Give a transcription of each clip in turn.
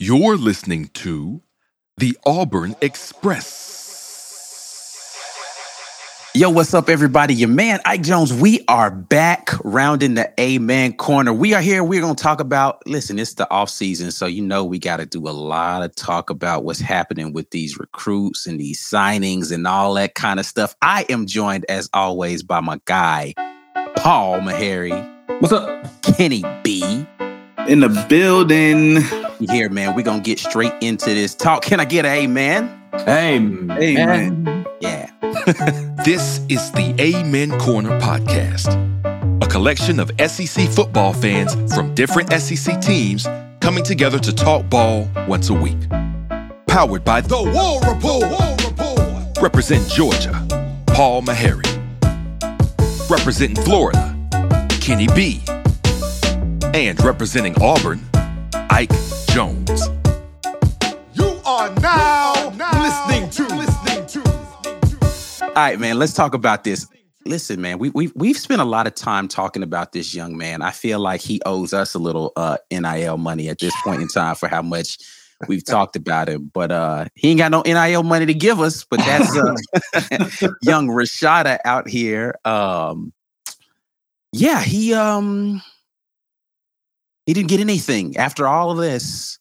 You're listening to the Auburn Express. Yo, what's up, everybody? Your man, Ike Jones. We are back rounding the Amen corner. We are here. We're going to talk about, listen, it's the off season. So, you know, we got to do a lot of talk about what's happening with these recruits and these signings and all that kind of stuff. I am joined, as always, by my guy, Paul Meharry. What's up? Kenny B. In the building. Here, man. We're going to get straight into this talk. Can I get an amen? Amen. Amen. Yeah. this is the Amen Corner podcast, a collection of SEC football fans from different SEC teams coming together to talk ball once a week. Powered by The War Report. War Report. Represent Georgia, Paul Meharry. Representing Florida, Kenny B. And representing Auburn, Ike Jones. You are now, now listening to listening to. All right, man. Let's talk about this. Listen, man. We we we've spent a lot of time talking about this young man. I feel like he owes us a little uh, nil money at this point in time for how much we've talked about him. But uh, he ain't got no nil money to give us. But that's uh, young Rashada out here. Um, yeah, he um he didn't get anything after all of this.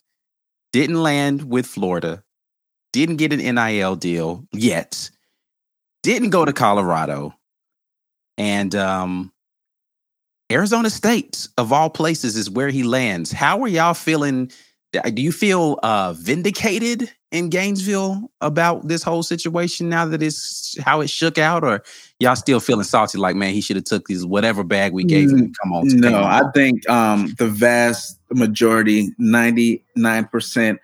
Didn't land with Florida. Didn't get an NIL deal yet. Didn't go to Colorado. And um Arizona State, of all places, is where he lands. How are y'all feeling? Do you feel uh, vindicated in Gainesville about this whole situation now that it's how it shook out, or y'all still feeling salty? Like, man, he should have took these whatever bag we gave him. Come on, no, I think um, the vast majority, ninety nine percent,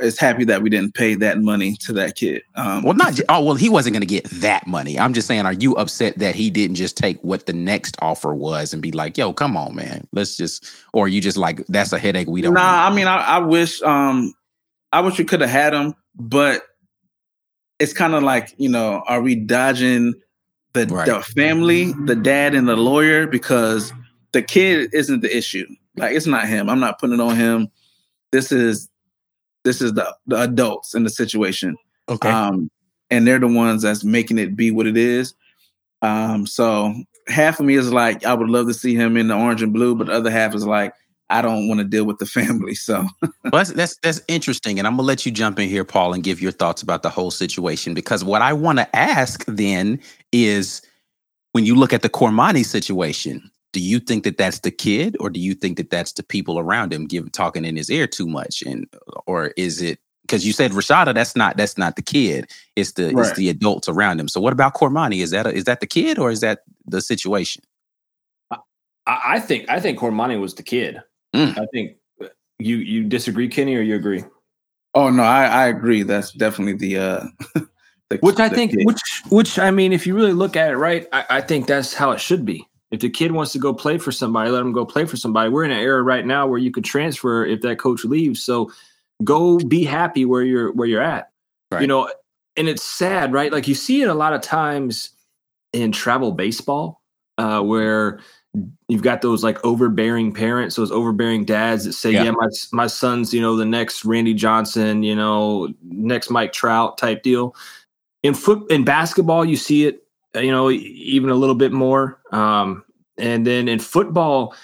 is happy that we didn't pay that money to that kid. Um, well, not oh well, he wasn't going to get that money. I'm just saying, are you upset that he didn't just take what the next offer was and be like, "Yo, come on, man, let's just," or you just like that's a headache we don't. Nah. I mean, I, I wish, um, I wish we could have had him, but it's kind of like you know, are we dodging the, right. the family, the dad, and the lawyer because the kid isn't the issue. Like it's not him. I'm not putting it on him. This is this is the, the adults in the situation. Okay. Um, and they're the ones that's making it be what it is. Um, so half of me is like, I would love to see him in the orange and blue, but the other half is like, I don't want to deal with the family. So well, that's, that's that's interesting, and I'm gonna let you jump in here, Paul, and give your thoughts about the whole situation. Because what I want to ask then is, when you look at the Cormani situation, do you think that that's the kid or do you think that that's the people around him give talking in his ear too much? And or is it because you said Rashada that's not that's not the kid it's the right. it's the adults around him. So what about Cormani? Is that a, is that the kid or is that the situation? I, I think I think Cormani was the kid. Mm. I think uh, you you disagree Kenny or you agree? Oh no I I agree. That's definitely the uh the, which I think kid. which which I mean if you really look at it right I, I think that's how it should be if the kid wants to go play for somebody, let him go play for somebody. We're in an era right now where you could transfer if that coach leaves. So go be happy where you're where you're at. Right. You know, and it's sad, right? Like you see it a lot of times in travel baseball, uh, where you've got those like overbearing parents, those overbearing dads that say, yeah. "Yeah, my my son's, you know, the next Randy Johnson, you know, next Mike Trout type deal." In foot in basketball, you see it you know, even a little bit more. Um, and then in football,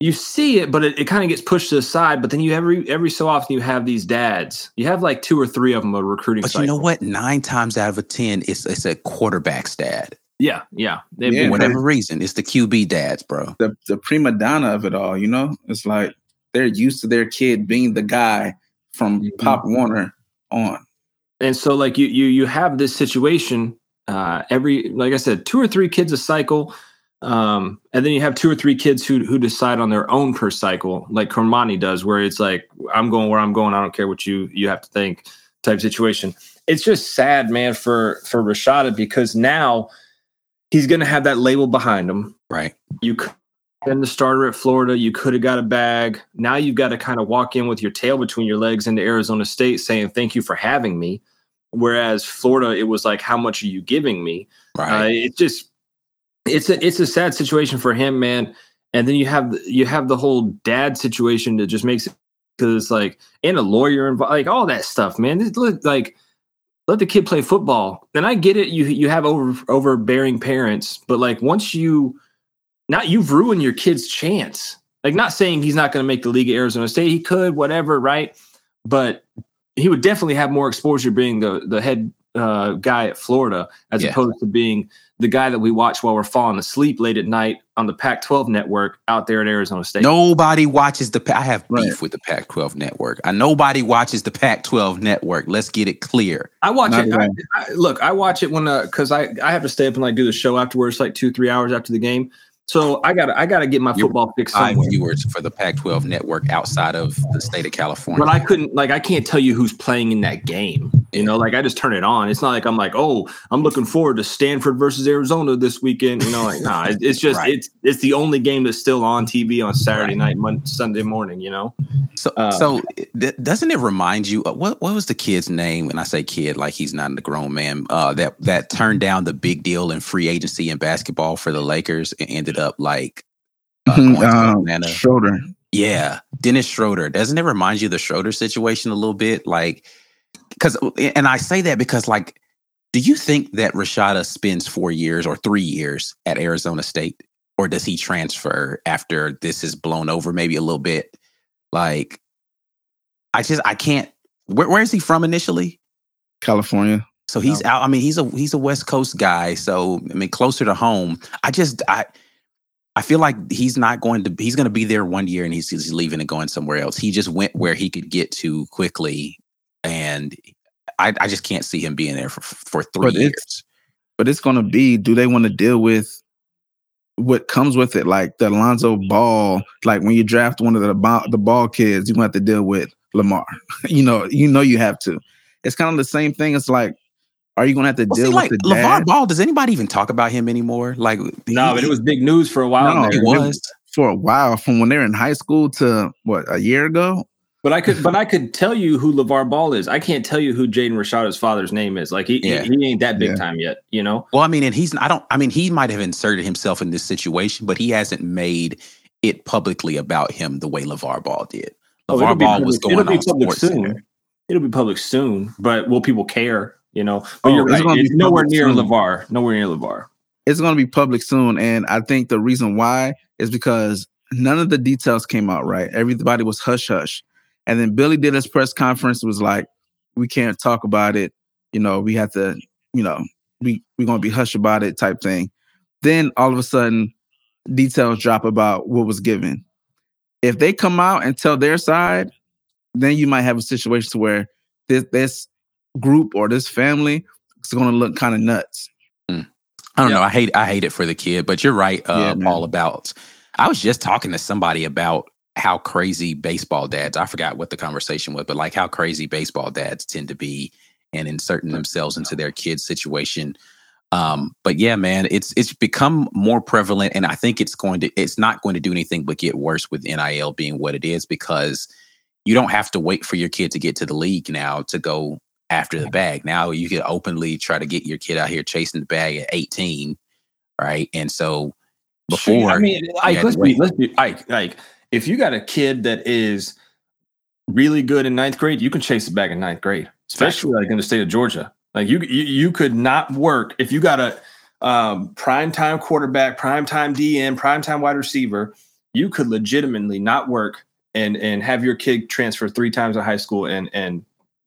you see it, but it, it kind of gets pushed to the side. But then you every every so often you have these dads. You have like two or three of them a recruiting. But cycle. you know what? Nine times out of a ten, it's it's a quarterback's dad. Yeah, yeah. yeah for whatever reason, it's the QB dads, bro. The the prima donna of it all. You know, it's like they're used to their kid being the guy from mm-hmm. Pop Warner on. And so, like you you you have this situation uh, every like I said, two or three kids a cycle. Um, and then you have two or three kids who who decide on their own per cycle, like Cormani does, where it's like I'm going where I'm going. I don't care what you you have to think type situation. It's just sad, man, for for Rashada because now he's going to have that label behind him. Right. You been the starter at Florida. You could have got a bag. Now you've got to kind of walk in with your tail between your legs into Arizona State, saying thank you for having me. Whereas Florida, it was like, how much are you giving me? Right. Uh, it's just, it's a, it's a sad situation for him, man. And then you have, you have the whole dad situation that just makes it because it's like and a lawyer and like all that stuff, man. This, like let the kid play football. And I get it. You you have over overbearing parents, but like once you not you've ruined your kid's chance. Like not saying he's not going to make the league at Arizona State. He could, whatever, right? But he would definitely have more exposure being the the head uh, guy at Florida as yeah. opposed to being the guy that we watch while we're falling asleep late at night on the Pac-12 network out there at Arizona State. Nobody watches the. I have beef right. with the Pac-12 network. I nobody watches the Pac-12 network. Let's get it clear. I watch Not it. I, I, look, I watch it when because uh, I I have to stay up and like do the show afterwards, like two three hours after the game. So I got I got to get my football fix. Five viewers for the Pac-12 network outside of the state of California. But I couldn't like I can't tell you who's playing in that game. You know, like I just turn it on. It's not like I'm like, oh, I'm looking forward to Stanford versus Arizona this weekend. You know, like nah, it's just right. it's it's the only game that's still on TV on Saturday right. night, Monday, Sunday morning. You know. So uh, so doesn't it remind you what what was the kid's name? When I say kid like he's not a grown man. Uh, that that turned down the big deal in free agency in basketball for the Lakers and ended up like uh, mm-hmm. um, Schroeder. Yeah, Dennis Schroeder. Doesn't it remind you of the Schroeder situation a little bit? Like, because, and I say that because, like, do you think that Rashada spends four years or three years at Arizona State, or does he transfer after this is blown over, maybe a little bit? Like, I just I can't. Where, where is he from initially? California. So he's no. out. I mean, he's a he's a West Coast guy. So I mean, closer to home. I just I I feel like he's not going to. He's going to be there one year and he's, he's leaving and going somewhere else. He just went where he could get to quickly, and I, I just can't see him being there for for three but years. It's, but it's going to be. Do they want to deal with what comes with it? Like the Alonzo Ball. Like when you draft one of the ball, the ball kids, you have to deal with Lamar. you know, you know you have to. It's kind of the same thing. It's like are you going to have to well, deal see, like, with the LeVar Ball? Does anybody even talk about him anymore? Like, no, he, but it was big news for a while. No, it was for a while from when they were in high school to what a year ago. But I could, but I could tell you who LeVar Ball is. I can't tell you who Jaden Rashada's father's name is. Like he, yeah. he, he, ain't that big yeah. time yet, you know. Well, I mean, and he's I don't. I mean, he might have inserted himself in this situation, but he hasn't made it publicly about him the way LeVar Ball did. Oh, LeVar oh, Ball public, was going on Sports soon. Center. It'll be public soon, but will people care? You know, but oh, you're right. It's, nowhere near soon. LeVar. Nowhere near LeVar. It's going to be public soon, and I think the reason why is because none of the details came out right. Everybody was hush hush, and then Billy did his press conference. Was like, we can't talk about it. You know, we have to. You know, we we're going to be hush about it type thing. Then all of a sudden, details drop about what was given. If they come out and tell their side, then you might have a situation where this, this group or this family is going to look kind of nuts. Mm. I don't yeah. know. I hate I hate it for the kid, but you're right, uh, yeah, all about. I was just talking to somebody about how crazy baseball dads. I forgot what the conversation was, but like how crazy baseball dads tend to be and inserting themselves into their kids' situation. Um, but yeah, man, it's it's become more prevalent, and I think it's going to it's not going to do anything but get worse with NIL being what it is because you don't have to wait for your kid to get to the league now to go after the bag. Now you can openly try to get your kid out here chasing the bag at 18, right? And so before, I mean, like, let's be, let's be, like, like, if you got a kid that is really good in ninth grade, you can chase the bag in ninth grade, especially like in the state of Georgia. Like you, you, you could not work if you got a um, prime time quarterback, prime time DB, prime time wide receiver. You could legitimately not work and and have your kid transfer three times to high school and and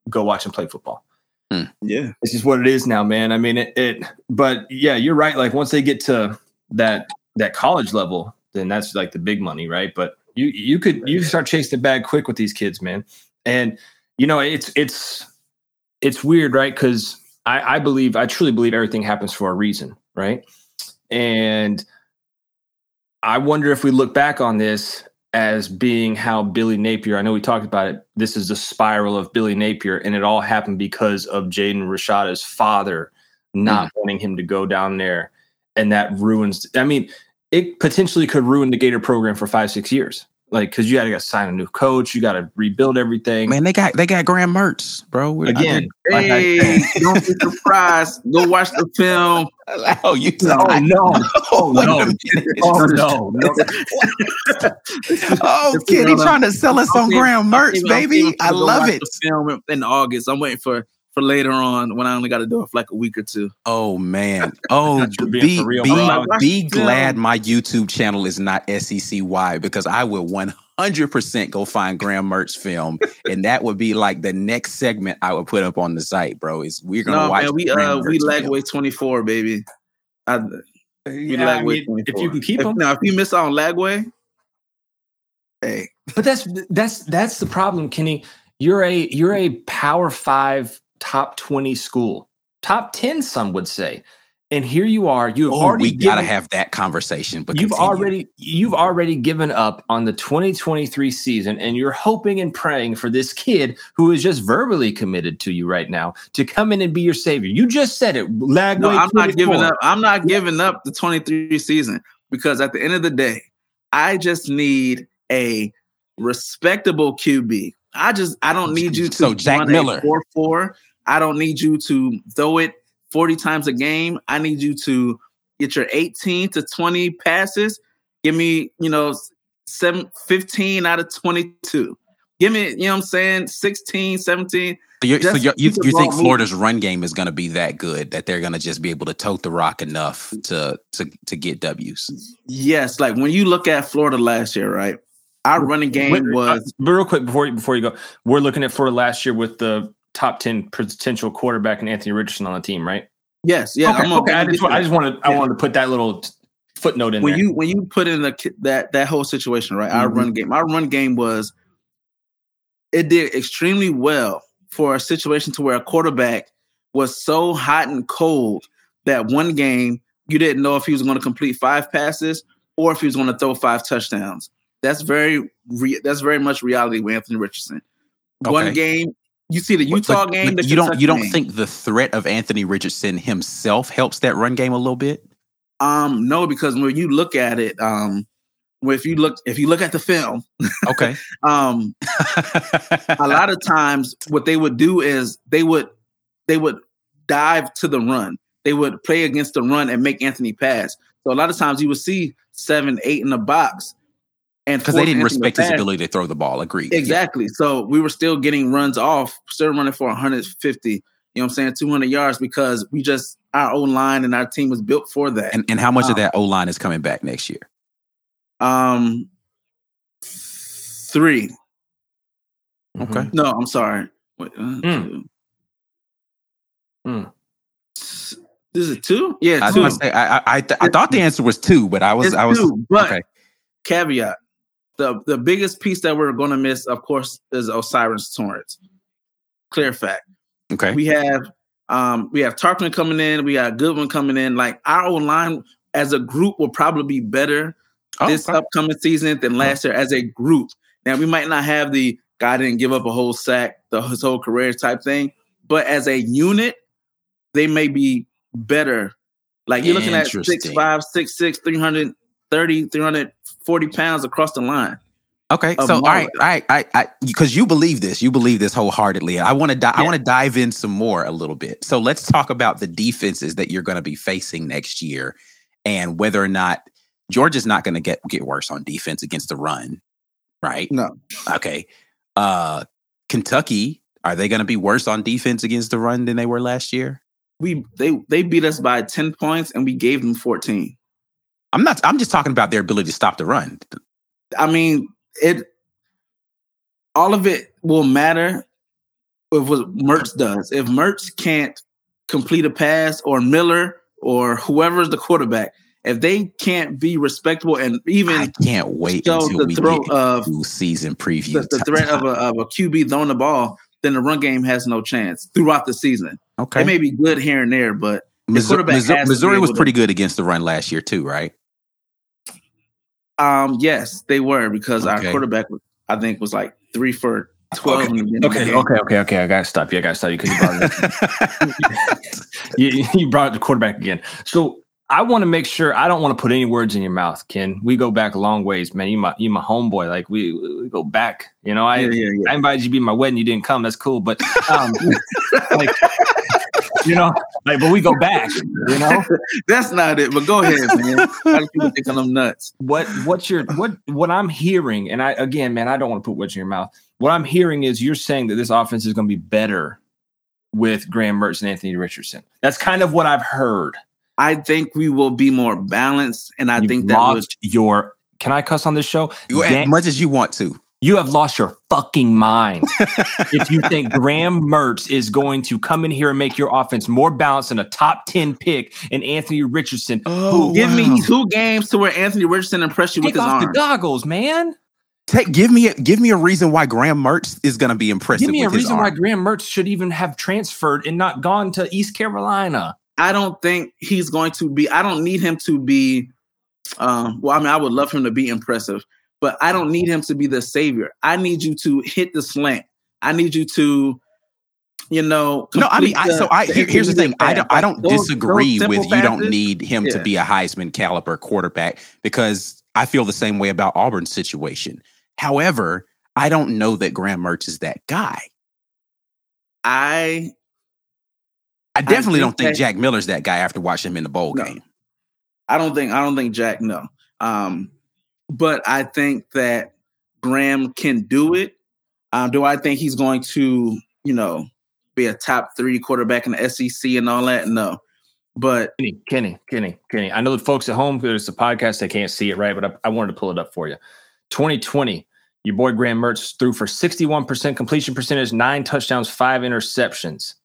go watch and play football. Hmm. Yeah, it's just what it is now, man. I mean, it, it. But yeah, you're right. Like once they get to that that college level, then that's like the big money, right? But you you could you start chasing the bag quick with these kids, man. And you know, it's it's it's weird, right? Because I, I believe I truly believe everything happens for a reason, right? And I wonder if we look back on this as being how Billy Napier, I know we talked about it. This is the spiral of Billy Napier, and it all happened because of Jaden Rashada's father not mm. wanting him to go down there. And that ruins, I mean, it potentially could ruin the Gator program for five, six years. like because you got to sign a new coach, you got to rebuild everything. Man, they got they got Graham Mertz, bro. We're, Again, like hey, don't be surprised. Go watch the film. Oh, you no, no, oh, no, oh, no, no. oh, kid, he trying to sell us on Graham Mertz, baby. I love it. Film in August. I'm waiting for for later on when I only got to do it for like a week or two. Oh man. Oh be, be, be glad my YouTube channel is not SEC wide because I will 100% go find Graham Mertz film and that would be like the next segment I would put up on the site, bro. Is we're gonna no, watch. Man, we Graham uh Mertz we Lagway 24, baby. I, we yeah, I mean, if you can keep if, them. Now, if you miss out on Lagway, hey. But that's that's that's the problem, Kenny. You're a you're a power five top 20 school, top 10, some would say. And here you are. You've oh, already we gotta have that conversation. But you've continue. already you've already given up on the 2023 season, and you're hoping and praying for this kid who is just verbally committed to you right now to come in and be your savior. You just said it. Lagway no, I'm not giving up. I'm not giving up the 23 season because at the end of the day, I just need a respectable QB. I just I don't need you to so Jack Miller four four. I don't need you to throw it 40 times a game. I need you to get your 18 to 20 passes. Give me, you know, seven, 15 out of 22. Give me, you know what I'm saying, 16, 17. So, you're, so you're, you, you think Florida's run game is going to be that good that they're going to just be able to tote the rock enough to to to get W's? Yes, like when you look at Florida last year, right? Our running game Wait, was. Uh, but real quick before you, before you go, we're looking at Florida last year with the top 10 potential quarterback and Anthony Richardson on the team, right? Yes. Yeah. Okay. okay. I, just, I just wanted I wanted to put that little footnote in when there. you when you put in the that that whole situation, right? Mm-hmm. Our run game, our run game was it did extremely well for a situation to where a quarterback was so hot and cold that one game you didn't know if he was going to complete five passes or if he was going to throw five touchdowns. That's very re- that's very much reality with Anthony Richardson. Okay. One game you see the Utah but, game. But you don't you don't game. think the threat of Anthony Richardson himself helps that run game a little bit? Um, no, because when you look at it, um, if you look if you look at the film, okay, um, a lot of times what they would do is they would they would dive to the run. They would play against the run and make Anthony pass. So a lot of times you would see seven, eight in the box, and because they didn't respect his ability to throw the ball. Agreed. Exactly. Yeah. So we were still getting runs off, still running for 150. You know what I'm saying? 200 yards because we just our O line and our team was built for that. And, and how much um, of that O line is coming back next year? Um, three. Okay. No, I'm sorry. Wait, uh, mm. Mm. Is it two? Yeah, I, Say, I, I, I, th- I, thought the answer was two, but I was, it's I was. Two, but okay. caveat: the the biggest piece that we're going to miss, of course, is O'Cyrus Torrence. Clear fact. Okay. We have um we have Tarkman coming in. We got Goodwin coming in. Like our own line as a group will probably be better oh, this upcoming season than last year as a group. Now we might not have the guy didn't give up a whole sack the his whole career type thing, but as a unit, they may be better. Like you're looking at six five, six six, 330, 300 40 pounds across the line. Okay, so all right, all right, I, I, because you believe this, you believe this wholeheartedly. I want to, di- yeah. I want to dive in some more a little bit. So let's talk about the defenses that you're going to be facing next year, and whether or not Georgia's not going to get get worse on defense against the run, right? No. Okay. Uh, Kentucky, are they going to be worse on defense against the run than they were last year? We they they beat us by ten points, and we gave them fourteen. I'm not. I'm just talking about their ability to stop the run. I mean, it. All of it will matter with what Mertz does. If Mertz can't complete a pass, or Miller, or whoever's the quarterback, if they can't be respectable and even I can't wait until the get of season preview. The, the threat of a, of a QB throwing the ball, then the run game has no chance throughout the season. Okay, it may be good here and there, but Missouri, Missouri, Missouri was pretty to, good against the run last year too, right? Um, yes, they were because okay. our quarterback, I think, was like three for twelve. Okay, okay, okay, okay, okay. I gotta stop you. I gotta stop you because you brought it. you, you brought the quarterback again. So I want to make sure I don't want to put any words in your mouth, Ken. We go back a long ways, man. You my you my homeboy. Like we, we go back. You know, I Yeah, yeah, yeah. I invited you to be my wedding. You didn't come. That's cool. But um, like you know, like but we go back. You know That's not it. But go ahead, man. How people think I'm nuts? what what's your what what I'm hearing, and I again, man, I don't want to put words in your mouth. What I'm hearing is you're saying that this offense is going to be better with Graham Mertz and Anthony Richardson. That's kind of what I've heard. I think we will be more balanced, and I You've think that was lost your. Can I cuss on this show? You, Dan- as much as you want to. You have lost your fucking mind if you think Graham Mertz is going to come in here and make your offense more balanced than a top 10 pick and Anthony Richardson. Oh, give wow. me two games to where Anthony Richardson impressed you with his off the arm. goggles, man. Take, give me a, give me a reason why Graham Mertz is going to be impressive. Give me a with his reason why. Graham Mertz should even have transferred and not gone to East Carolina. I don't think he's going to be. I don't need him to be. Um, well, I mean, I would love him to be impressive, but I don't need him to be the savior. I need you to hit the slant. I need you to, you know. No, I mean, I, the- so I the here's the thing. I don't. I don't Those- disagree those with simple you. Don't need him to be a Heisman caliber quarterback because I feel the same way about Auburn's situation. However, I don't know that Graham Mertz is that guy. I I definitely think don't think that- Jack Miller's that guy after watching him in the bowl No. game. I don't think I don't think Jack no. Um, but I think that Graham can do it. Um, do I think he's going to, you know, be a top three quarterback in the SEC and all that? No. But Kenny, Kenny, Kenny, Kenny. I know the folks at home, there's a podcast, they can't see it, right? But I, I wanted to pull it up for you. 2020, your boy Graham Mertz threw for 61% completion percentage, nine touchdowns, five interceptions.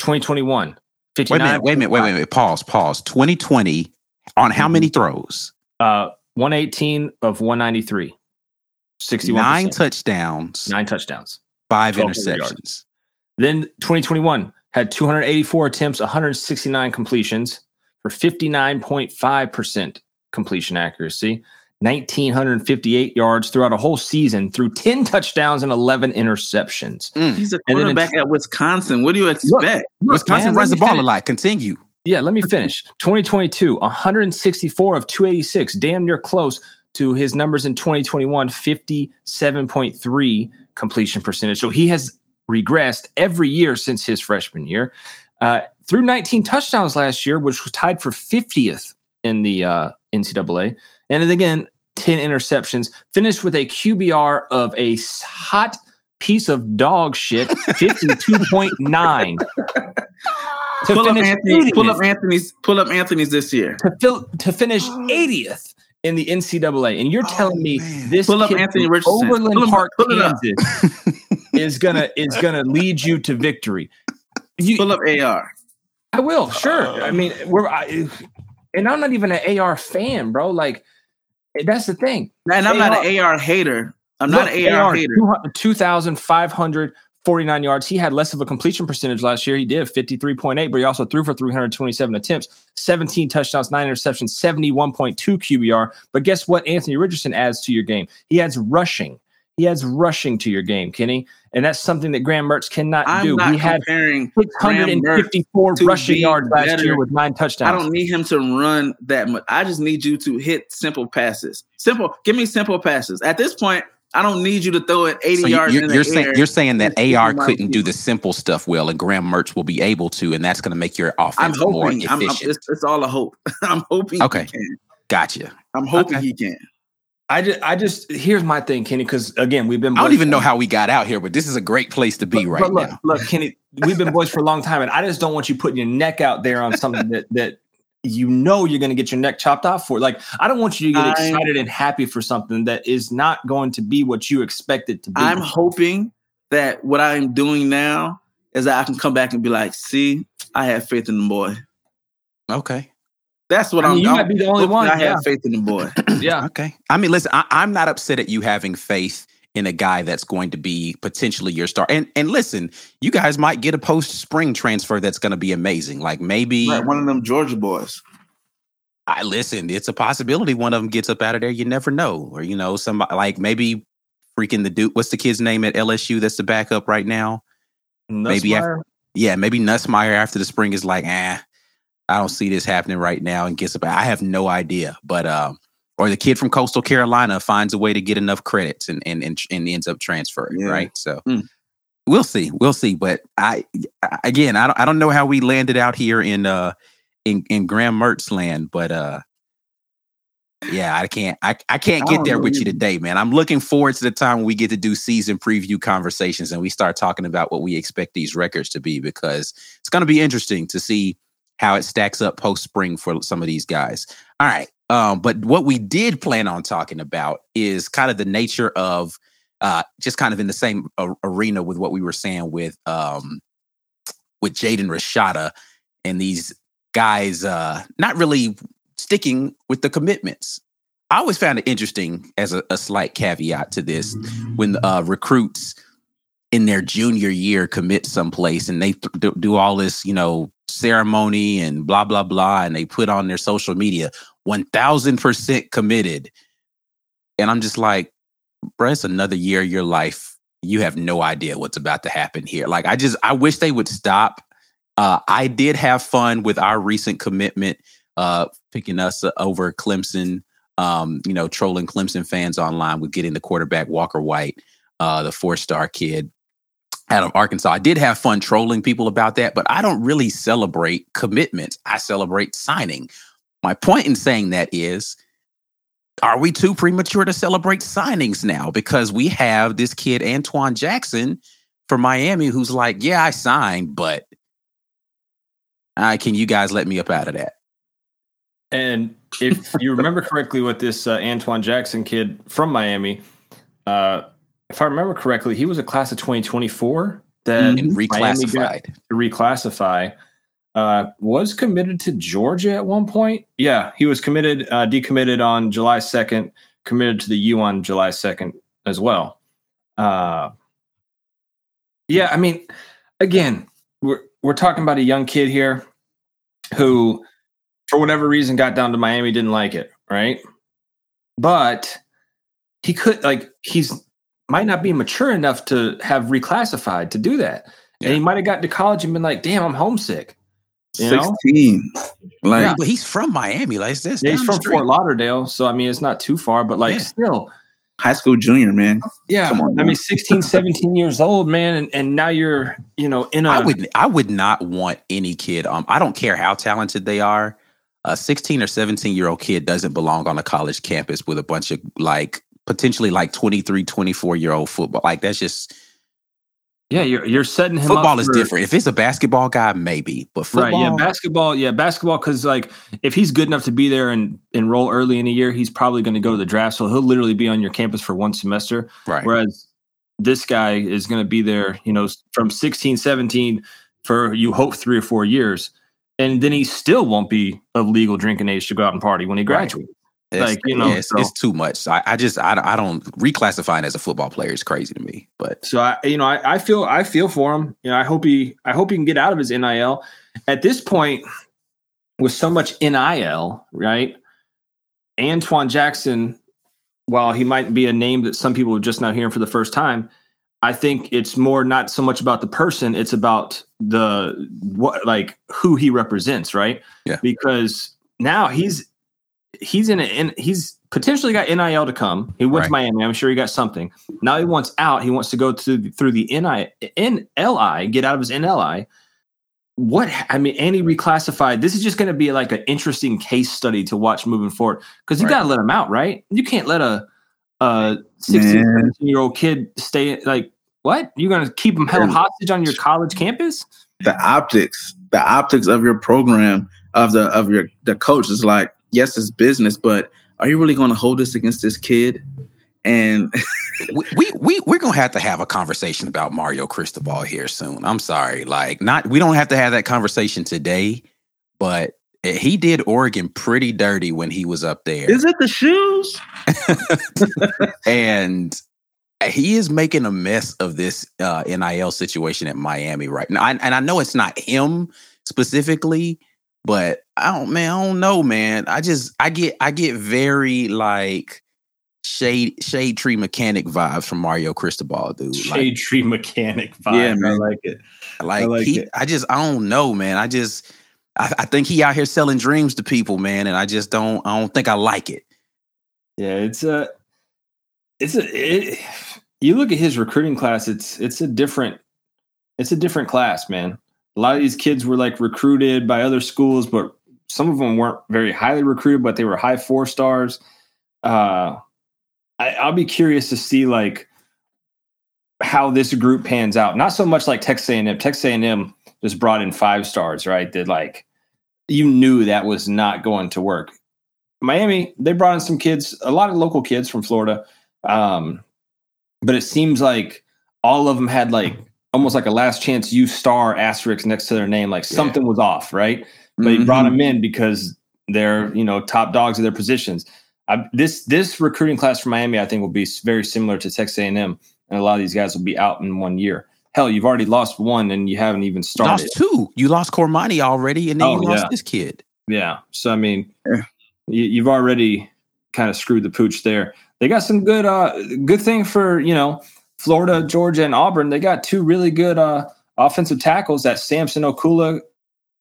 2021, 59. Wait a minute, wait a minute, wait, wait, wait. Pause, pause. 2020 on how many throws? Uh, 118 of 193. 61 Nine touchdowns, nine touchdowns. five 1200 yards. interceptions. Then 2021 had 284 attempts, 169 completions for 59.5% completion accuracy, 1958 yards throughout a whole season through 10 touchdowns and 11 interceptions. Mm. he's a And then in- quarterback at Wisconsin. What do you expect? Wisconsin man, runs the me ball a lot. Continue. Yeah, let me finish. 2022, 164 of 286, damn near close to his numbers in 2021, 57.3 completion percentage. So he has regressed every year since his freshman year. Uh, through 19 touchdowns last year, which was tied for 50th in the uh, NCAA. And then again, 10 interceptions, finished with a QBR of a hot piece of dog shit, 52.9. To Pull up Anthony. Pull up Anthony's. Pull up Anthony's this year. to, fill, to finish 80th in the NCAA, and you're oh, telling me man. this Pull up Anthony Richardson. Overland Pull Park, pull. Kansas, is gonna is gonna lead you to victory. You, Pull up AR. I will, sure. I mean, we're I, and I'm not even an AR fan, bro. Like that's the thing. And I'm not an AR hater. I'm not Look, an AR, hater. 2,549 yards. He had less of a completion percentage last year. He did 53.8, but he also threw for 327 attempts, 17 touchdowns, nine interceptions, 71.2 QBR. But guess what? Anthony Richardson adds to your game. He adds rushing. He adds rushing to your game, Kenny. And that's something that Graham Mertz cannot I'm do. not He had comparing. Graham Mertz 654 rushing yards last better. year with nine touchdowns. I don't need him to run that much. I just need you to hit simple passes. Simple. Give me simple passes. At this point, I don't need you to throw it 80 So you- yards you're, in the you're air. saying you're saying that AR couldn't do the simple stuff well, and Graham Mertz will be able to, and that's going to make your I'm offense more hoping. I'm, I'm, efficient. it's, it's all a hope. I'm hoping. Okay. He can. gotcha. I'm hoping Okay. he can. I just, I just, here's my thing, Kenny, because again, we've been. I don't even for- know how we got out here, but this is a great place to be But- right but look, now. Look, Kenny, we've been boys for a long time, and I just don't want you putting your neck out there on something that that you know you're going to get your neck chopped off for. Like, I don't want you to get I'm- excited and happy for something that is not going to be what you expect it to be. I'm hoping that what I'm doing now is that I can come back and be like, see, I have faith in the boy. Okay. That's what I I'm mean, you I'm- might be the only hopefully one. I have Yeah, faith in the boy. yeah. Okay. I mean, listen, I, I'm not upset at you having faith in a guy that's going to be potentially your star. And and listen, you guys might get a post spring transfer that's going to be amazing. Like maybe Right, one of them Georgia boys. I listen, it's a possibility one of them gets up out of there. You never know. Or, you know, somebody like maybe freaking the dude. What's the kid's name at LSU that's the backup right now? Maybe Nussmeier? Yeah, maybe Nussmeier after the spring is like, ah, I don't see this happening right now and gets about. I have no idea, but um, or the kid from Coastal Carolina finds a way to get enough credits and and and, and ends up transferring, yeah. right? So. Mm. We'll see, we'll see, but I again, I don't, I don't know how we landed out here in uh in in Graham Mertz land, but uh yeah, I can't. I, I can't get there with you today, man. I'm looking forward to the time when we get to do season preview conversations and we start talking about what we expect these records to be because it's going to be interesting to see how it stacks up post spring for some of these guys. All right. Um, but what we did plan on talking about is kind of the nature of uh, just kind of in the same a- arena with what we were saying with um, with Jaden Rashada and these guys uh, not really sticking with the commitments. I always found it interesting as a, a slight caveat to this when uh, recruits in their junior year commit someplace and they th- do all this, you know, ceremony and blah, blah, blah, and they put on their social media 1000% committed. And I'm just like, bro, it's another year of your life. You have no idea what's about to happen here. Like, I just, I wish they would stop. Uh, I did have fun with our recent commitment uh, picking us over Clemson. Um, you know, trolling Clemson fans online with getting the quarterback Walker White, uh, the four-star kid out of Arkansas. I did have fun trolling people about that, but I don't really celebrate commitments. I celebrate signing. My point in saying that is, are we too premature to celebrate signings now? Because we have this kid, Antoine Jackson from Miami, who's like, yeah, I signed, but uh, can you guys let me up out of that? And if you remember correctly, with this uh, Antwuan Jackson kid from Miami, uh, if I remember correctly, he was a class of 2024 that mm-hmm. reclassified. to reclassify. Uh, was committed to Georgia at one point. Yeah, he was committed, uh, decommitted on July 2nd, committed to the U on July 2nd as well. Uh, yeah, I mean, again, we're we're talking about a young kid here who for whatever reason got down to Miami, didn't like it, right? But he could like he's might not be mature enough to have reclassified to do that. Yeah. And he might have gotten to college and been like, damn, I'm homesick. You 16. Know? Like yeah, but he's from Miami. Like this. Yeah, he's from Fort Lauderdale. So I mean it's not too far, but like yeah. still high school junior, man. Yeah. Come on, man. I mean 16, 17 years old, man. And, and now you're, you know, in a I would I would not want any kid. Um, I don't care how talented they are a 16 or 17 year old kid doesn't belong on a college campus with a bunch of like potentially like 23 24 year old football like that's just yeah you're you're setting him football is different if it's a basketball guy maybe but football, right yeah basketball yeah basketball because like if he's good enough to be there and enroll early in the year he's probably going to go to the draft so he'll literally be on your campus for one semester right whereas this guy is going to be there you know from 16 17 for you hope three or four years and then he still won't be of legal drinking age to go out and party when he graduates. Right. Like you know, yeah, it's, so. it's, too much. I, I, just I, I don't reclassifying as a football player is crazy to me. But so I you know I, I feel I feel for him. You know I hope he I hope he can get out of his nil. At this point, with so much nil, right? Antoine Jackson, while he might be a name that some people are just now hearing for the first time, I think it's more not so much about the person, it's about the what like who he represents, right? Yeah. Because now he's he's in, a, in he's potentially got NIL to come. He went right. to Miami. I'm sure he got something. Now he wants out. He wants to go to through the NI NLI, get out of his NLI. What I mean, and he reclassified. This is just going to be like an interesting case study to watch moving forward because you right. got to let him out, right? You can't let a a 16, 17 year old kid stay like what? You're gonna keep him held hostage on your college campus? The optics, the optics of your program, of the of your the coach is like, yes, it's business, but are you really gonna hold this against this kid? And we, we we we're gonna have to have a conversation about Mario Cristobal here soon. I'm sorry, like not we don't have to have that conversation today, but he did Oregon pretty dirty when he was up there. Is it the shoes? and he is making a mess of this uh, NIL situation at Miami right now. I, and I know it's not him specifically, but I don't, man, I don't know, man. I just, I get, I get very like shade, shade tree mechanic vibes from Mario Cristobal, dude. Shade like, tree mechanic vibes. Yeah, man. I like it. Like, I like he, it. I just, I don't know, man. I just, I, I, think he out here selling dreams to people, man, and I just don't. I don't think I like it. Yeah, it's a, it's a. It, you look at his recruiting class. It's it's a different, it's a different class, man. A lot of these kids were like recruited by other schools, but some of them weren't very highly recruited, but they were high four stars. Uh, I, I'll be curious to see like how this group pans out. Not so much like Texas A&M. Texas A&M just brought in five stars, right? That like you knew that was not going to work. Miami, they brought in some kids, a lot of local kids from Florida. Um, but it seems like all of them had like almost like a last chance you star asterisk next to their name, like something yeah. was off, right? But mm-hmm. he brought them in because they're you know top dogs of their positions. I, this this recruiting class for Miami, I think, will be very similar to Texas A&M, and a lot of these guys will be out in one year. Hell, you've already lost one, and you haven't even started. Lost two. You lost Cormani already, and then oh, you lost yeah. this kid. Yeah. So I mean, yeah. you, have already kind of screwed the pooch there. They got some good, uh, good thing for you know Florida, Georgia, and Auburn. They got two really good uh, offensive tackles. That Samson Okula,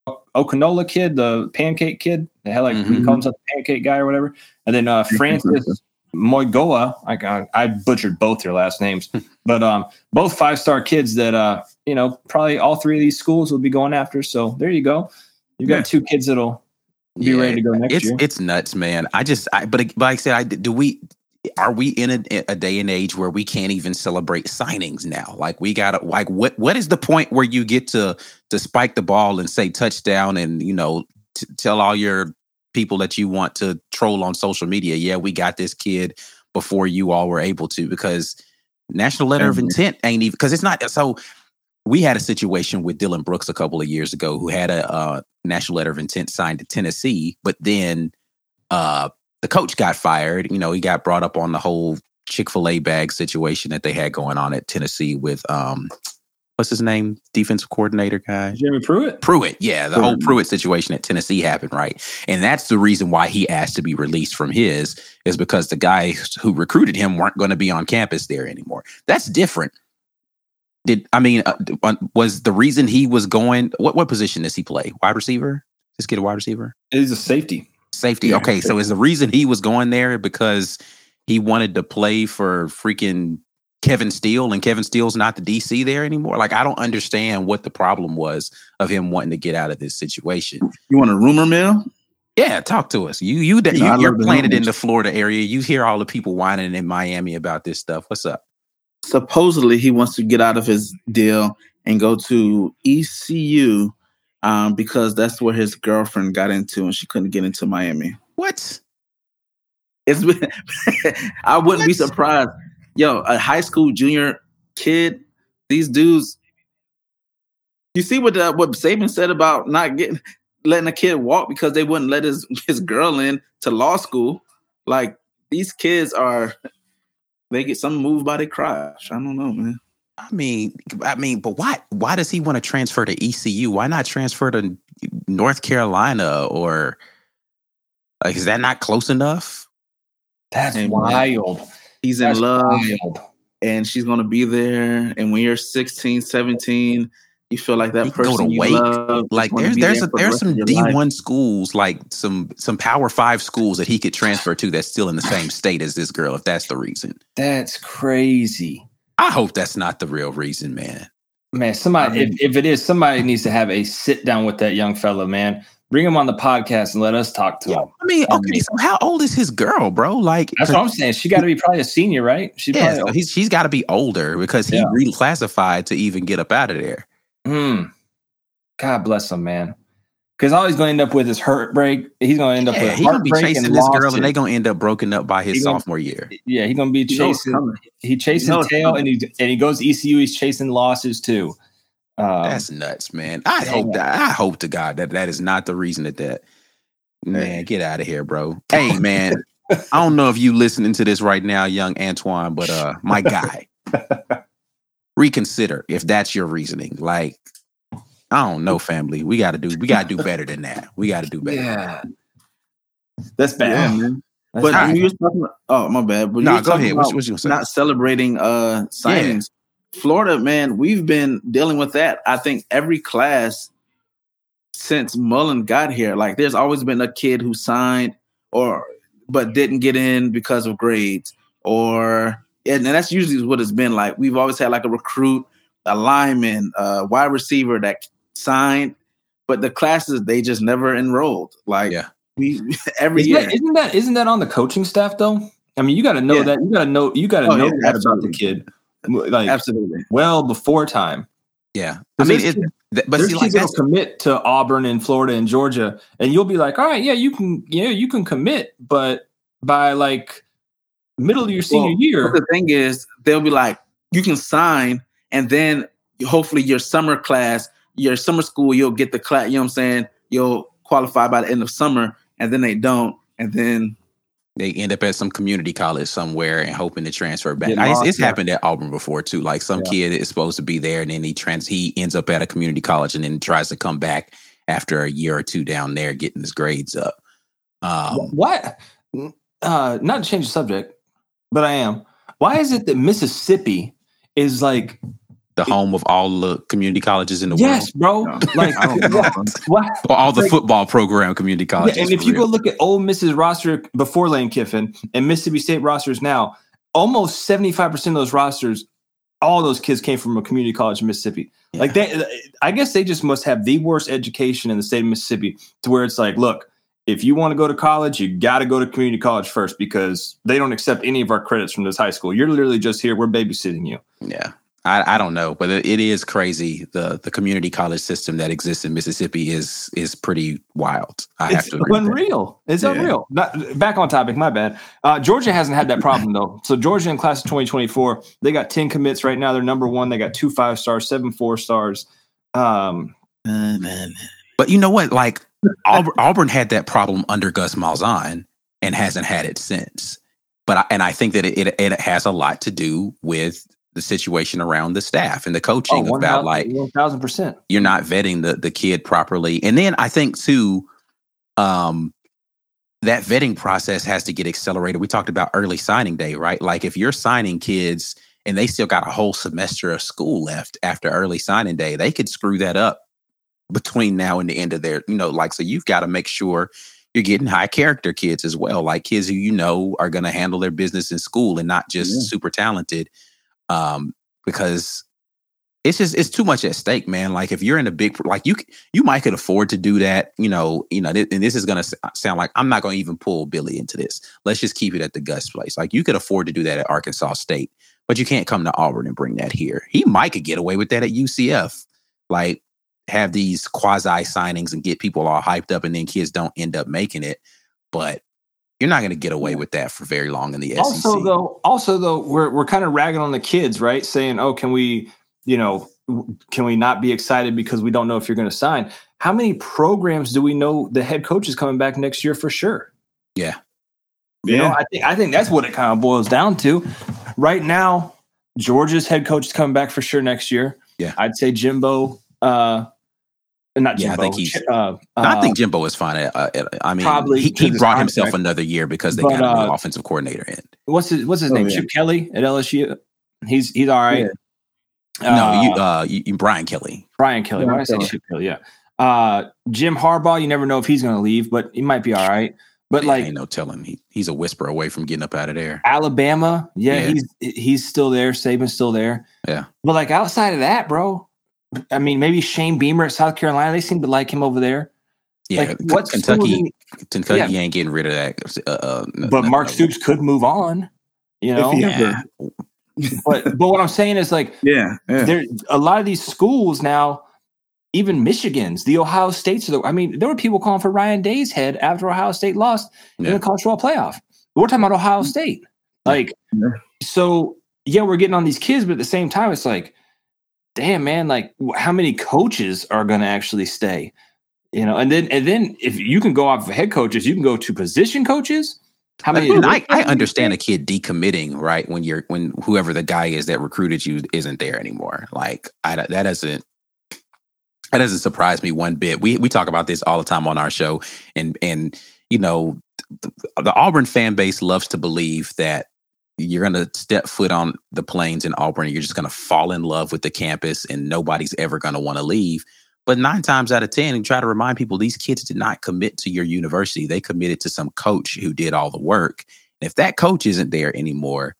Okanola kid, the pancake kid. The hell, like mm-hmm. he calls himself the pancake guy or whatever. And then uh, Francis Moigoa. I, I butchered both your last names, but um, both five star kids that uh, you know probably all three of these schools will be going after. So there you go. You got yeah. two kids that'll be yeah, ready to go next it's, year. It's nuts, man. I just, I, but, but like I said, I do we are we in a, a, day and age where we can't even celebrate signings now? Like we got to like what what is the point where you get to to spike the ball and say touchdown and you know t- tell all your people that you want to troll on social media, yeah, we got this kid before you all were able to because national letter of intent ain't even because it's not so we had a situation with Dylan Brooks a couple of years ago who had a uh, national letter of intent signed to Tennessee, but then uh, the coach got fired. You know, he got brought up on the whole Chick fil A bag situation that they had going on at Tennessee with um, what's his name, defensive coordinator guy, Jeremy Pruitt. Pruitt, yeah, the Pruitt. whole Pruitt situation at Tennessee happened, right? And that's the reason why he asked to be released from his is because the guys who recruited him weren't going to be on campus there anymore. That's different. Did I mean uh, uh, was the reason he was going? What what position does he play? Wide receiver? This kid a wide receiver? He's a safety. Safety. Yeah. Okay, so is the reason he was going there because he wanted to play for freaking Kevin Steele and Kevin Steele's not the DC there anymore? Like I don't understand what the problem was of him wanting to get out of this situation. You want a rumor mill? Yeah, talk to us. You you, you, you you're planted in the Florida area. You hear all the people whining in Miami about this stuff. What's up? Supposedly he wants to get out of his deal and go to ECU um, because that's where his girlfriend got into and she couldn't get into Miami. What? It's I wouldn't what? be surprised. Yo, a high school junior kid, these dudes. You see what the, what Saban said about not getting letting a kid walk because they wouldn't let his his girl in to law school. Like these kids are, they get some moved by their crush. I don't know, man. I mean, I mean, but why? Why does he want to transfer to ECU? Why not transfer to North Carolina or like? Is that not close enough? That's and wild. He's That's in love, wild. and she's gonna be there. And when you're 16, 17, you feel like that person you love. Like there's there's there a, there's some D one schools, like some some Power Five schools that he could transfer to that's still in the same state as this girl. If that's the reason, that's crazy. I hope that's not the real reason, man. Man, somebody, I mean, if, if it is, somebody needs to have a sit down with that young fellow, man. Bring him on the podcast and let us talk to him. I mean, okay, so how old is his girl, bro? Like that's what I'm saying. She got to be probably a senior, right? She yeah, so he's she's got to be older because he yeah. reclassified to even get up out of there. Hmm. God bless him, man because all he's going to end up with is heartbreak. He's going to end up yeah, with he's going to be chasing this girl, and they're going to end up broken up by his sophomore gonna, year. Yeah, he's going to be chasing. He chasing tail, and he and he goes ECU. He's chasing losses too. Um, That's nuts, man. I hope that I hope to God that that is not the reason that that man get out of here, bro. Hey, man. I don't know if you listening to this right now, young Antoine, but uh, my guy, reconsider if that's your reasoning. Like I don't know, family. We got to do. We got to do better than that. We got to do better. Yeah, that's bad. Yeah, That's but right. you was talking. About, oh, my bad. But no, go ahead. What, what you say? Not celebrating uh signings. Yeah. Florida, man, we've been dealing with that. I think every class since Mullen got here. Like there's always been a kid who signed or but didn't get in because of grades or and that's usually what it's been like. We've always had like a recruit, a lineman, a wide receiver that signed, but the classes they just never enrolled. Like yeah. we every isn't year. That, isn't that isn't that on the coaching staff though? I mean, you got to know Yeah. that. You got to know. You got to Oh, know yeah, that about the kid, like Absolutely. well before time. Yeah. I mean, it, th- but There's see, like kids that's commit to Auburn and Florida and Georgia, and you'll be like, all right, yeah, you can, yeah, you can commit, but by like middle of your senior Well, year, the thing is, they'll be like, you can sign, and then hopefully your summer class, your summer school, you'll get the class. You know what I'm saying? You'll qualify by the end of summer, and then they don't, and then they end up at some community college somewhere and hoping to transfer back. Get I, it's, it's yeah. happened at Auburn before too. Like some Yeah. kid is supposed to be there and then he trans he ends up at a community college and then tries to come back after a year or two down there getting his grades up. Um, what? Uh, not to change the subject, but I am. Why is it that Mississippi is like, the home of all the community colleges in the world, yes, bro, like, I don't know. why? world, or all the Like- football program community colleges. Yeah, and if for you go look at Ole Miss's roster before Lane Kiffin and Mississippi State rosters now, almost 75% of those rosters, all those kids came from a community college in Mississippi. Like they I guess they just must have the worst education in the state of Mississippi to where it's like, look, if you want to go to college, you got to go to community college first because they don't accept any of our credits from this high school. You're literally just here. We're babysitting you. Yeah. I, I don't know, but it, it is crazy. The the community college system that exists in Mississippi is is pretty wild. I have It's to agree. unreal. It's Yeah. unreal. Not, back on topic, my bad. Uh, Georgia hasn't had that problem though. So Georgia in class of 2024, they got 10 commits right now. They're number one. They got two five stars, seven four stars. Um, But you know what? Like Auburn, Auburn had that problem under Gus Malzahn and hasn't had it since. But I, and I think that it, it it has a lot to do with the situation around the staff and the coaching oh, about like 1000 percent. you're not vetting the the kid properly. And then I think too, um, that vetting process has to get accelerated. We talked about early signing day, right? Like if you're signing kids and they still got a whole semester of school left after early signing day, they could screw that up between now and the end of their, you know, like so you've got to make sure you're getting high character kids as well, like kids who you know are going to handle their business in school and not just Yeah. super talented. Um, because it's just it's too much at stake, man. Like if you're in a big like you you might could afford to do that, you know, you know, and this is gonna sound like I'm not gonna even pull Billy into this. Let's just keep it at the Gus place. Like you could afford to do that at Arkansas State, but you can't come to Auburn and bring that here. He might could get away with that at UCF, like have these quasi signings and get people all hyped up, and then kids don't end up making it. But you're not gonna get away with that for very long in the SEC. Also, though, also though, we're we're kind of ragging on the kids, right? Saying, "Oh, can we, you know, can we not be excited because we don't know if you're going to sign?" How many programs do we know the head coach is coming back next year for sure? yeah, You know, I think I think that's what it kind of boils down to. Right now, Georgia's head coach is coming back for sure next year. Yeah. I'd say Jimbo. Uh, not Yeah, I think he's- Ch- Uh, I uh, think Jimbo is fine. At, uh, at- I mean, probably he, he brought himself contract. another year because they But, got a new uh, offensive coordinator in. what's his what's his Oh, name? yeah. Chip Kelly at LSU. He's he's all right. no, you, Uh, uh, you, you, Brian Kelly. Brian Kelly. Why Brian I say Kelly. Chip Kelly? Yeah. Uh, Jim Harbaugh. You never know if he's going to leave, but he might be all right. But Yeah, like ain't no telling. He, he's a whisper away from getting up out of there. Alabama, yeah, Yeah. he's he's still there. Saban's still there. Yeah. But like outside of that, bro, I mean, maybe Shane Beamer at South Carolina. They seem to like him over there. Yeah, like what Kentucky. do Kentucky Yeah. ain't getting rid of that. Uh, uh, But n- Mark no. Stoops could move on. You know, Yeah, but but what I'm saying is like Yeah, yeah. there a lot of these schools now, even Michigan's, the Ohio States. Of the, I mean, there were people calling for Ryan Day's head after Ohio State lost in Yeah. the college football playoff. We're talking about Ohio State. Like, Yeah. so yeah, we're getting on these kids, but at the same time, it's like, damn, man, like how many coaches are going to actually stay? You know, and then and then if you can go off of head coaches, you can go to position coaches. How many? I, I understand a kid decommitting, right? When you're when whoever the guy is that recruited you isn't there anymore. Like I that doesn't that doesn't surprise me one bit. We we talk about this all the time on our show, and and you know the, the Auburn fan base loves to believe that you're gonna step foot on the plains in Auburn, and you're just gonna fall in love with the campus, and nobody's ever gonna want to leave. But nine times out of 10, and try to remind people these kids did not commit to your university. They committed to some coach who did all the work. And if that coach isn't there anymore,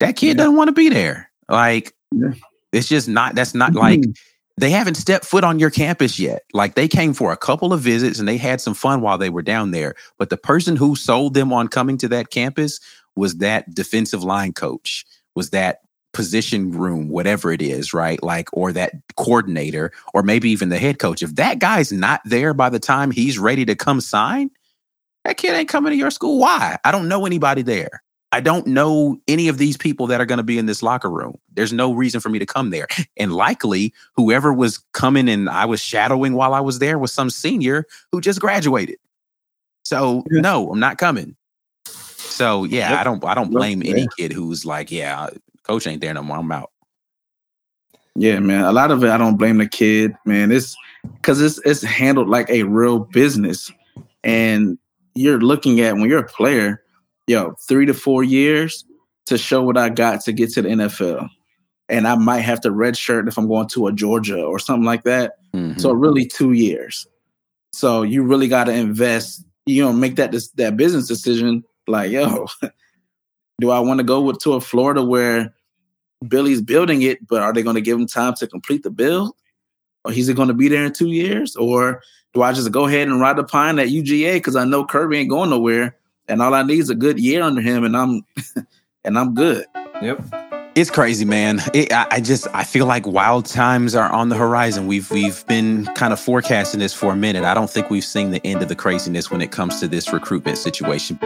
that kid yeah. doesn't want to be there. Like, yeah. it's just not, that's not mm-hmm. like, they haven't stepped foot on your campus yet. Like they came for a couple of visits and they had some fun while they were down there. But the person who sold them on coming to that campus was that defensive line coach, was that position room, whatever it is, right? Like, or that coordinator, or maybe even the head coach. If that guy's not there by the time he's ready to come sign, that kid ain't coming to your school. Why? I don't know anybody there. I don't know any of these people that are going to be in this locker room. There's no reason for me to come there. And likely, whoever was coming and I was shadowing while I was there was some senior who just graduated. So, no, I'm not coming. So, yeah, yep. I don't I don't blame any kid who's like, yeah, coach ain't there no more. I'm out. Yeah, man. A lot of it I don't blame the kid, man. It's cuz it's it's handled like a real business. And you're looking at when you're a player, yo, three to four years to show what I got to get to the NFL. And I might have to redshirt if I'm going to a Georgia or something like that. Mm-hmm. So really two years. So you really got to invest, you know, make that that business decision. Like, yo, do I want to go with, to a Florida where Billy's building it, but are they going to give him time to complete the build? Or is he going to be there in two years? Or do I just go ahead and ride the pine at UGA because I know Kirby ain't going nowhere? and all I need is a good year under him, and I'm and I'm good. Yep. It's crazy, man. It, I, I, just I feel like wild times are on the horizon. We've we've been kind of forecasting this for a minute. I don't think we've seen the end of the craziness when it comes to this recruitment situation.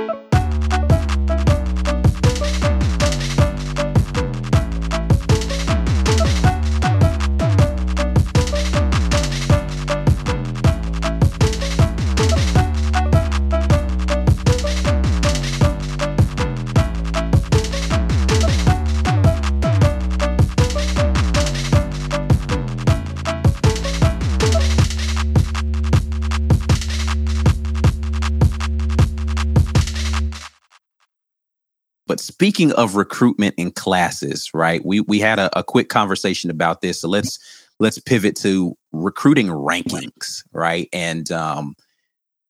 Speaking of recruitment in classes, right? We we had a, a quick conversation about this. So let's let's pivot to recruiting rankings, right? And um,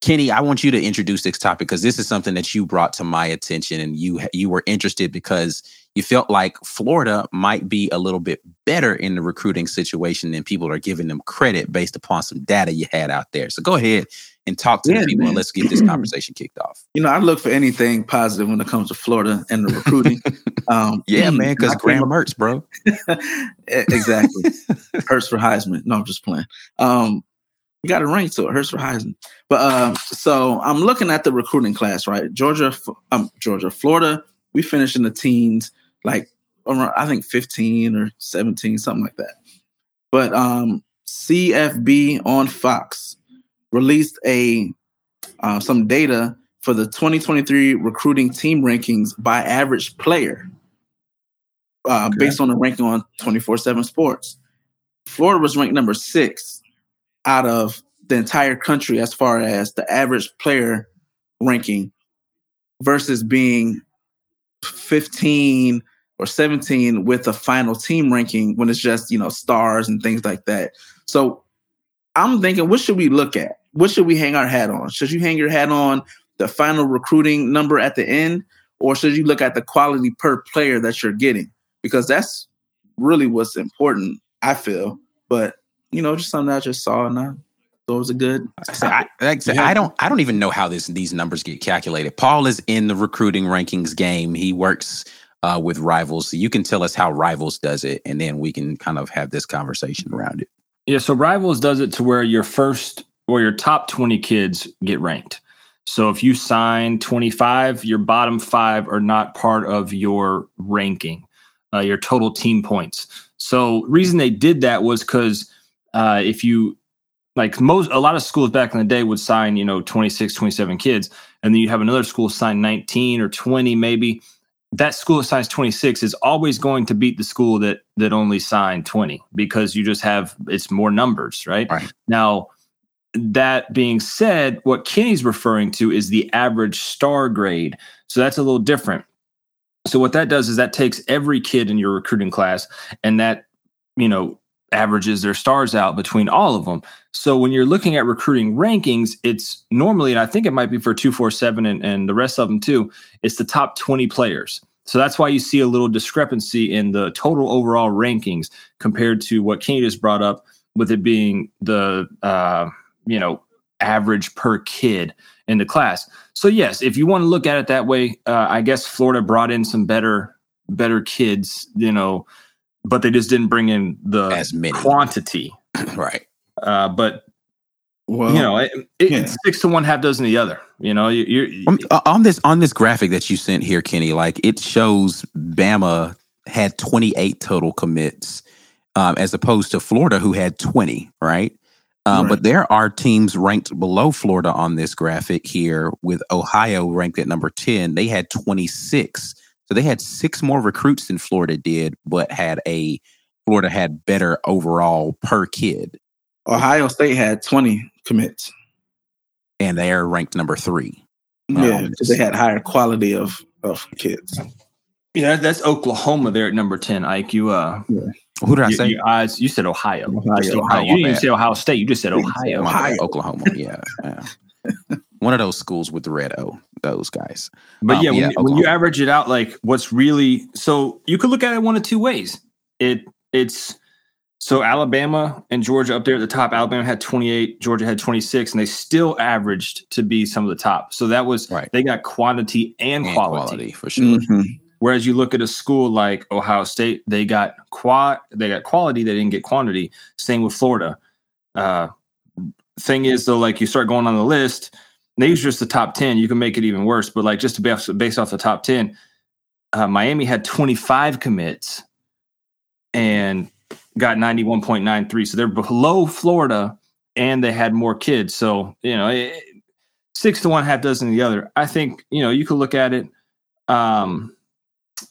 Kenny, I want you to introduce this topic because this is something that you brought to my attention, and you you were interested because you felt like Florida might be a little bit better in the recruiting situation than people are giving them credit based upon some data you had out there. So go ahead and talk to yeah, the people man. and let's get this conversation kicked off. You know, I look for anything positive when it comes to Florida and the recruiting. Um, yeah, man, because Graham Mertz, bro. exactly. Hurts for Heisman. No, I'm just playing. Um, you got a rank to it. Hurts for Heisman. But um, so I'm looking at the recruiting class, right? Georgia, um, Georgia, Florida. We finished in the teens, like around, I think 15 or 17, something like that. But um, CFB on Fox released a uh, some data for the 2023 recruiting team rankings by average player, uh, okay. based on the ranking on 24/7 Sports. Florida was ranked number six out of the entire country as far as the average player ranking, versus being 15 or 17 with a final team ranking when it's just you know stars and things like that. So I'm thinking, what should we look at? What should we hang our hat on? Should you hang your hat on the final recruiting number at the end, or should you look at the quality per player that you're getting? Because that's really what's important, I feel. But you know, just something I just saw and I thought it was a good. I, I, I don't. I don't even know how this these numbers get calculated. Paul is in the recruiting rankings game. He works uh, with Rivals. So you can tell us how Rivals does it, and then we can kind of have this conversation around it. Yeah. So Rivals does it to where your first or your top 20 kids get ranked. So if you sign 25, your bottom five are not part of your ranking, uh, your total team points. So reason they did that was because uh, if you like most a lot of schools back in the day would sign you know 26 27 kids and then you have another school sign 19 or 20 maybe that school that signs 26 is always going to beat the school that that only signed 20 because you just have it's more numbers right, right. now that being said, what Kenny's referring to is the average star grade. So that's a little different. So what that does is that takes every kid in your recruiting class and that, you know, averages their stars out between all of them. So when you're looking at recruiting rankings, it's normally, and I think it might be for 247 and, and the rest of them too, it's the top 20 players. So that's why you see a little discrepancy in the total overall rankings compared to what Kenny just brought up with it being the uh, you know average per kid in the class. So yes, if you want to look at it that way, uh, I guess Florida brought in some better better kids, you know, but they just didn't bring in the as many quantity, right? Uh, but well, you know, it, it, yeah. it's six to one, half dozen the other. You know, you, you um, uh, on this on this graphic that you sent here, Kenny, like it shows Bama had 28 total commits, um, as opposed to Florida, who had 20, right? Um, right? But there are teams ranked below Florida on this graphic here, with Ohio ranked at number 10. They had 26. So they had six more recruits than Florida did, but had a Florida had better overall per kid. Ohio State had 20 commits. And they are ranked number three. Yeah, um, they had higher quality of, of kids. Yeah, that's Oklahoma there at number 10. Ike, you uh yeah. Who did I say? You, uh, you said Ohio. Ohio. You, Ohio. you didn't even say Ohio State. You just said Ohio. Ohio. Oklahoma. Yeah. yeah. One of those schools with the red O, those guys. But um, yeah, when, when, you average it out, like what's really so you could look at it one of two ways. It it's so Alabama and Georgia up there at the top. Alabama had 28, Georgia had 26, and they still averaged to be some of the top. So that was right. They got quantity and, and quality. quality. for sure. Mm-hmm. Whereas you look at a school like Ohio State, they got quad, they got quality, they didn't get quantity. Same with Florida. Uh, thing is though, like you start going on the list, these just the top 10. You can make it even worse, but like just to be off, based off the top 10, uh, Miami had 25 commits and got 91.93. So they're below Florida and they had more kids. So, you know, it, six to one, half dozen the other. I think, you know, you could look at it um,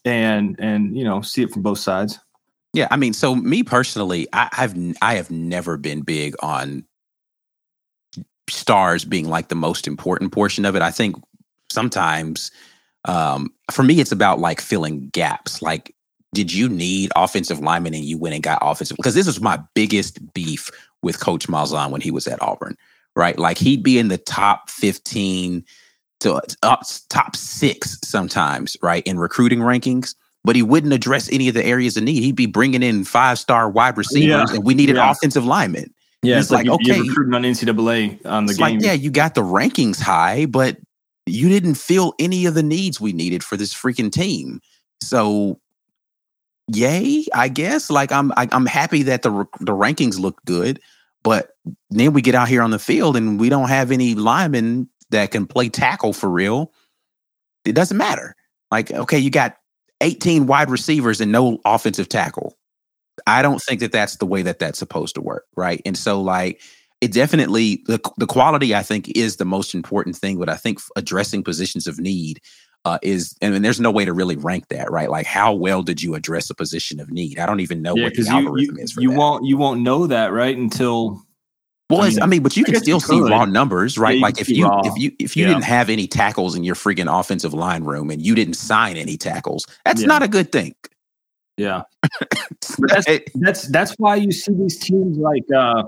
and, and, you know, see it from both sides. Yeah. I mean, so me personally, I, I've, I have never been big on stars being like the most important portion of it. I think sometimes, um, for me, it's about like filling gaps. Like did you need offensive linemen and you went and got offensive? Because this was my biggest beef with Coach Malzahn when he was at Auburn, right? Like he'd be in the top 15 to uh, top six sometimes, right, in recruiting rankings, but he wouldn't address any of the areas of need. He'd be bringing in five star wide receivers yeah. and we needed yeah. offensive linemen. Yeah, it's, it's like, like you, okay, recruiting on NCAA on the game. Like, yeah, you got the rankings high, but you didn't fill any of the needs we needed for this freaking team. So yay, I guess. Like I'm I, am i am happy that the the rankings look good, but then we get out here on the field and we don't have any linemen that can play tackle for real. It doesn't matter. Like okay, you got 18 wide receivers and no offensive tackle. I don't think that that's the way that that's supposed to work, right? And so like it definitely the the quality I think is the most important thing, but I think addressing positions of need uh, is and, and, there's no way to really rank that, right? Like how well did you address a position of need? I don't even know yeah, what the algorithm you, is for you that. won't you won't know that right until well, I mean, I mean, but you can still you see raw numbers, right? Yeah, like if you if you if you yeah. didn't have any tackles in your freaking offensive line room and you didn't sign any tackles, that's yeah. not a good thing. Yeah, that's, that's that's why you see these teams like uh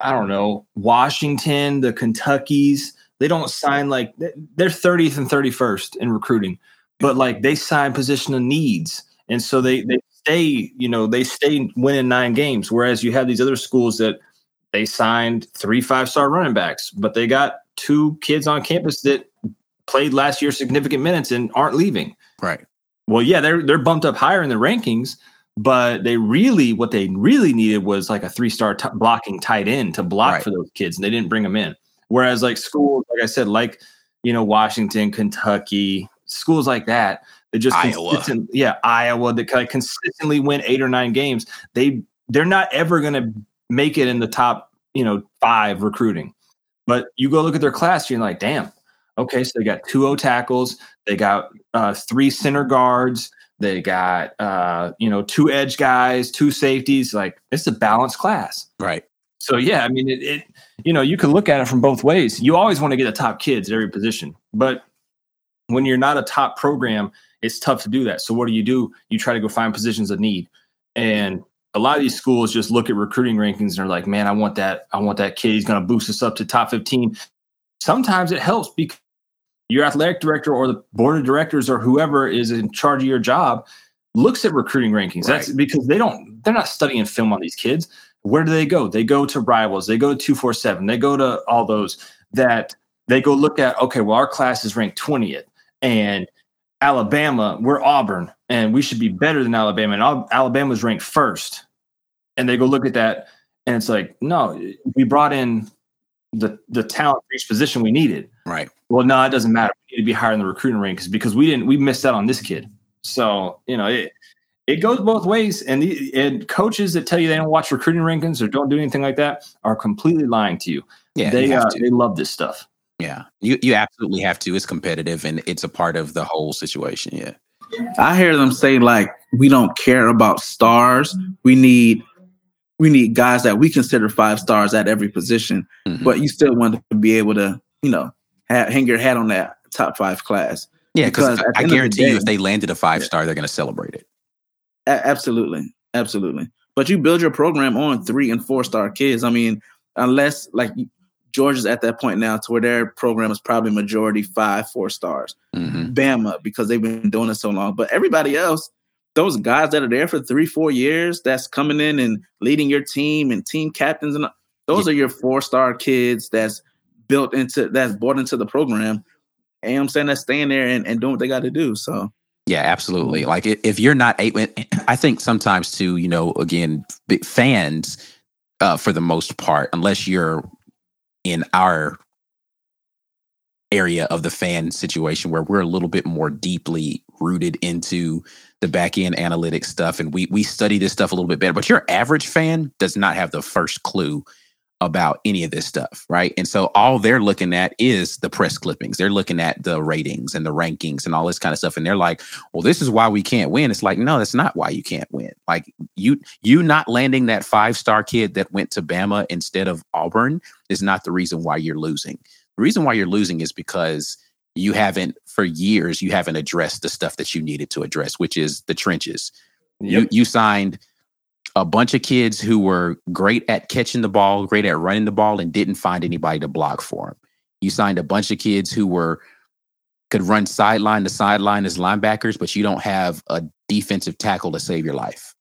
I don't know Washington, the Kentuckies, they don't sign like they're 30th and 31st in recruiting, but like they sign positional needs. And so they they stay, you know, they stay winning nine games. Whereas you have these other schools that they signed three five star running backs, but they got two kids on campus that played last year significant minutes and aren't leaving. Right. Well, yeah, they're they're bumped up higher in the rankings, but they really what they really needed was like a three star t- blocking tight end to block right. for those kids, and they didn't bring them in. Whereas like schools, like I said, like you know Washington, Kentucky, schools like that, they just Iowa, yeah, Iowa, that kind of consistently win eight or nine games. They they're not ever going to make it in the top you know five recruiting. But you go look at their class, you're like, damn, okay, so they got two O tackles, they got uh, three center guards, they got uh, you know two edge guys, two safeties. Like it's a balanced class, right? So yeah, I mean, it, it, you know you can look at it from both ways. You always want to get the top kids at every position, but when you're not a top program, it's tough to do that. So what do you do? You try to go find positions of need, and a lot of these schools just look at recruiting rankings and are like, man, I want that. I want that kid. He's going to boost us up to top 15. Sometimes it helps because your athletic director or the board of directors or whoever is in charge of your job looks at recruiting rankings. Right. That's because they don't, they're not studying film on these kids. Where do they go? They go to rivals, they go to 247, they go to all those that they go look at, okay, well, our class is ranked 20th and Alabama, we're Auburn and we should be better than Alabama. And Alabama's ranked first. And they go look at that and it's like, no, we brought in the the talent for each position we needed. Right. Well, no, it doesn't matter. We need to be higher in the recruiting rankings because we didn't we missed out on this kid. So, you know, it it goes both ways. And the and coaches that tell you they don't watch recruiting rankings or don't do anything like that are completely lying to you. Yeah. They uh, they love this stuff. Yeah, you you absolutely have to. It's competitive and it's a part of the whole situation. Yeah. I hear them say like we don't care about stars. We need we need guys that we consider five stars at every position. Mm-hmm. But you still want to be able to, you know, ha- hang your hat on that top five class. Yeah, because I, I guarantee day, you, if they landed a five star, they're going to celebrate it. A- absolutely, absolutely. But you build your program on three and four star kids. I mean, unless like Georgia's at that point now to where their program is probably majority five, four stars. Mm-hmm. Bama, because they've been doing it so long. But everybody else, those guys that are there for three, four years, that's coming in and leading your team and team captains, and those yeah. are your four star kids that's built into that's bought into the program. And I'm saying that's staying there and, and doing what they got to do. So yeah, absolutely. Like if you're not eight, I think sometimes too, you know, again, fans uh, for the most part, unless you're in our area of the fan situation where we're a little bit more deeply rooted into the back end analytics stuff and we we study this stuff a little bit better but your average fan does not have the first clue about any of this stuff, right? And so all they're looking at is the press clippings. They're looking at the ratings and the rankings and all this kind of stuff. And they're like, well, this is why we can't win. It's like, no, that's not why you can't win. Like you you not landing that five-star kid that went to Bama instead of Auburn is not the reason why you're losing. The reason why you're losing is because you haven't for years you haven't addressed the stuff that you needed to address, which is the trenches. Yep. You you signed a bunch of kids who were great at catching the ball, great at running the ball, and didn't find anybody to block for them. You signed a bunch of kids who were could run sideline to sideline as linebackers, but you don't have a defensive tackle to save your life.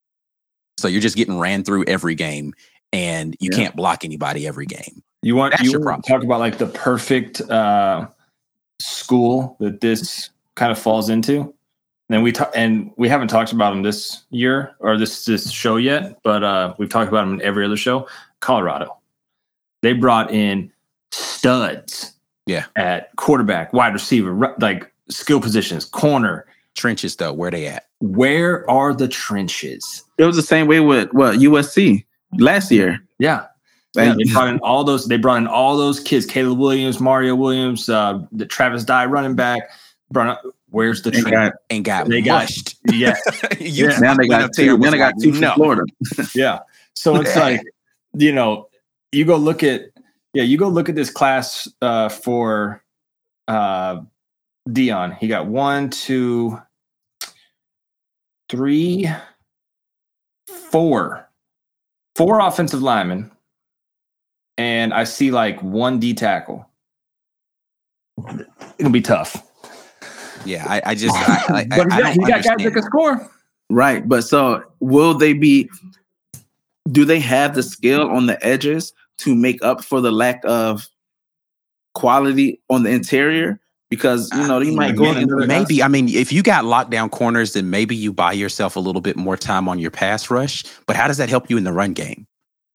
So you're just getting ran through every game, and you yeah. can't block anybody every game. You want That's you want to talk about like the perfect uh, school that this kind of falls into? then we talk, and we haven't talked about them this year or this this show yet, but uh, we've talked about them in every other show. Colorado, they brought in studs, yeah, at quarterback, wide receiver, like skill positions, corner, trenches. Though, where they at? Where are the trenches? It was the same way with what USC last year. Yeah, yeah, they brought in all those. They brought in all those kids: Caleb Williams, Mario Williams, uh, the Travis Dye running back. Brought Where's the and train? Got, and got they mushed. Got, yeah. yeah. Now they got two. Now they got two no. from Florida. yeah. So it's like, you know, you go look at yeah, you go look at this class uh, for uh, Deion. He got one, two, three, four, four offensive linemen, and I see like one D tackle. It'll be tough. Yeah, I, I just, I, I, but he got, he got guys that can score. Right, but so will they be? Do they have the skill on the edges to make up for the lack of quality on the interior? Because you know you might go in maybe. I mean, if you got lockdown corners, then maybe you buy yourself a little bit more time on your pass rush. But how does that help you in the run game?